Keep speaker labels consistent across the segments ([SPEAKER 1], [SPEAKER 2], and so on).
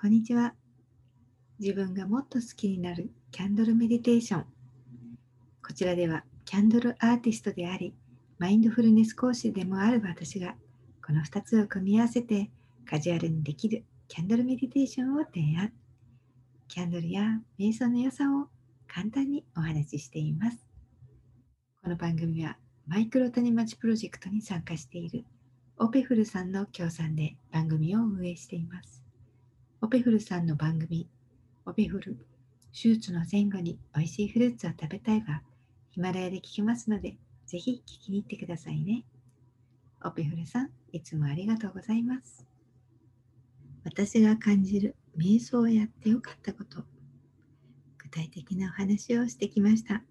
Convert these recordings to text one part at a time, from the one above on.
[SPEAKER 1] こんにちは。自分がもっと好きになるキャンドルメディテーション。こちらではキャンドルアーティストであり、マインドフルネス講師でもある私が、この2つを組み合わせてカジュアルにできるキャンドルメディテーションを提案。キャンドルや瞑想の良さを簡単にお話ししています。この番組はマイクロ谷町プロジェクトに参加しているオペフルさんの協賛で番組を運営しています。オペフルさんの番組、オペフル、手術の前後に美味しいフルーツを食べたいが、ヒマラヤで聞きますので、ぜひ聞きに行ってくださいね。オペフルさん、いつもありがとうございます。私が感じる瞑想をやってよかったこと、具体的なお話をしてきました。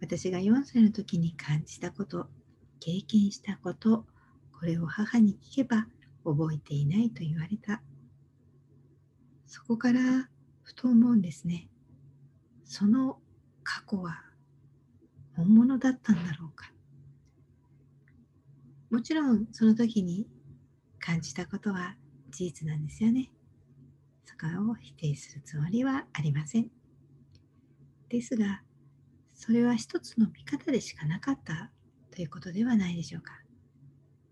[SPEAKER 1] 私が4歳の時に感じたこと、経験したこと、これを母に聞けば覚えていないと言われた。そこからふと思うんですね。その過去は本物だったんだろうか。もちろんその時に感じたことは事実なんですよね。そこを否定するつもりはありません。ですが、それは一つの見方でしかなかったということではないでしょうか。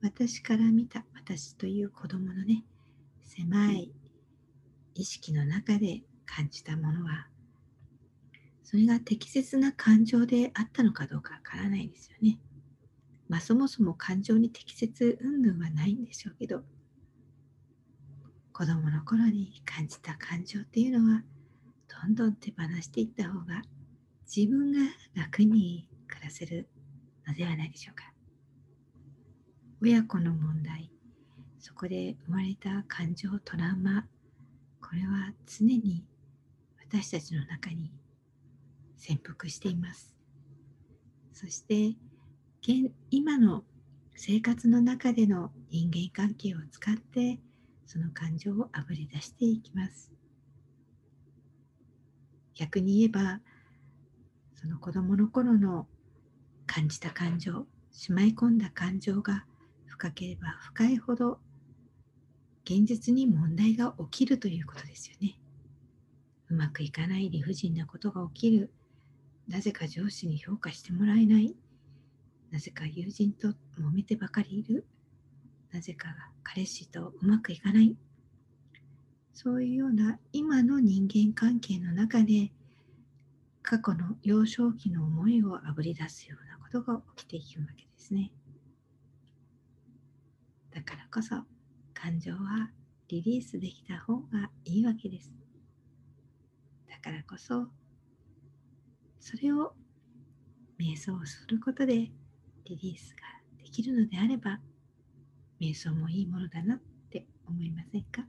[SPEAKER 1] 私から見た私という子供のね、狭い意識の中で感じたものは、それが適切な感情であったのかどうかわからないですよね。まあそもそも感情に適切云々はないんでしょうけど、子供の頃に感じた感情っていうのは、どんどん手放していった方が自分が楽に暮らせるのではないでしょうか。親子の問題、そこで生まれた感情、トラウマ、これは常に私たちの中に潜伏しています。そして現今の生活の中での人間関係を使ってその感情をあぶり出していきます。逆に言えばその子供の頃の感じた感情しまい込んだ感情が深ければ深いほど現実に問題が起きるということですよね。うまくいかない理不尽なことが起きる。なぜか上司に評価してもらえない。なぜか友人と揉めてばかりいる。なぜか彼氏とうまくいかない。そういうような今の人間関係の中で過去の幼少期の思いをあぶり出すようなことが起きていくわけですね。だからこそ感情はリリースできた方がいいわけです。だからこそそれを瞑想することでリリースができるのであれば瞑想もいいものだなって思いませんか？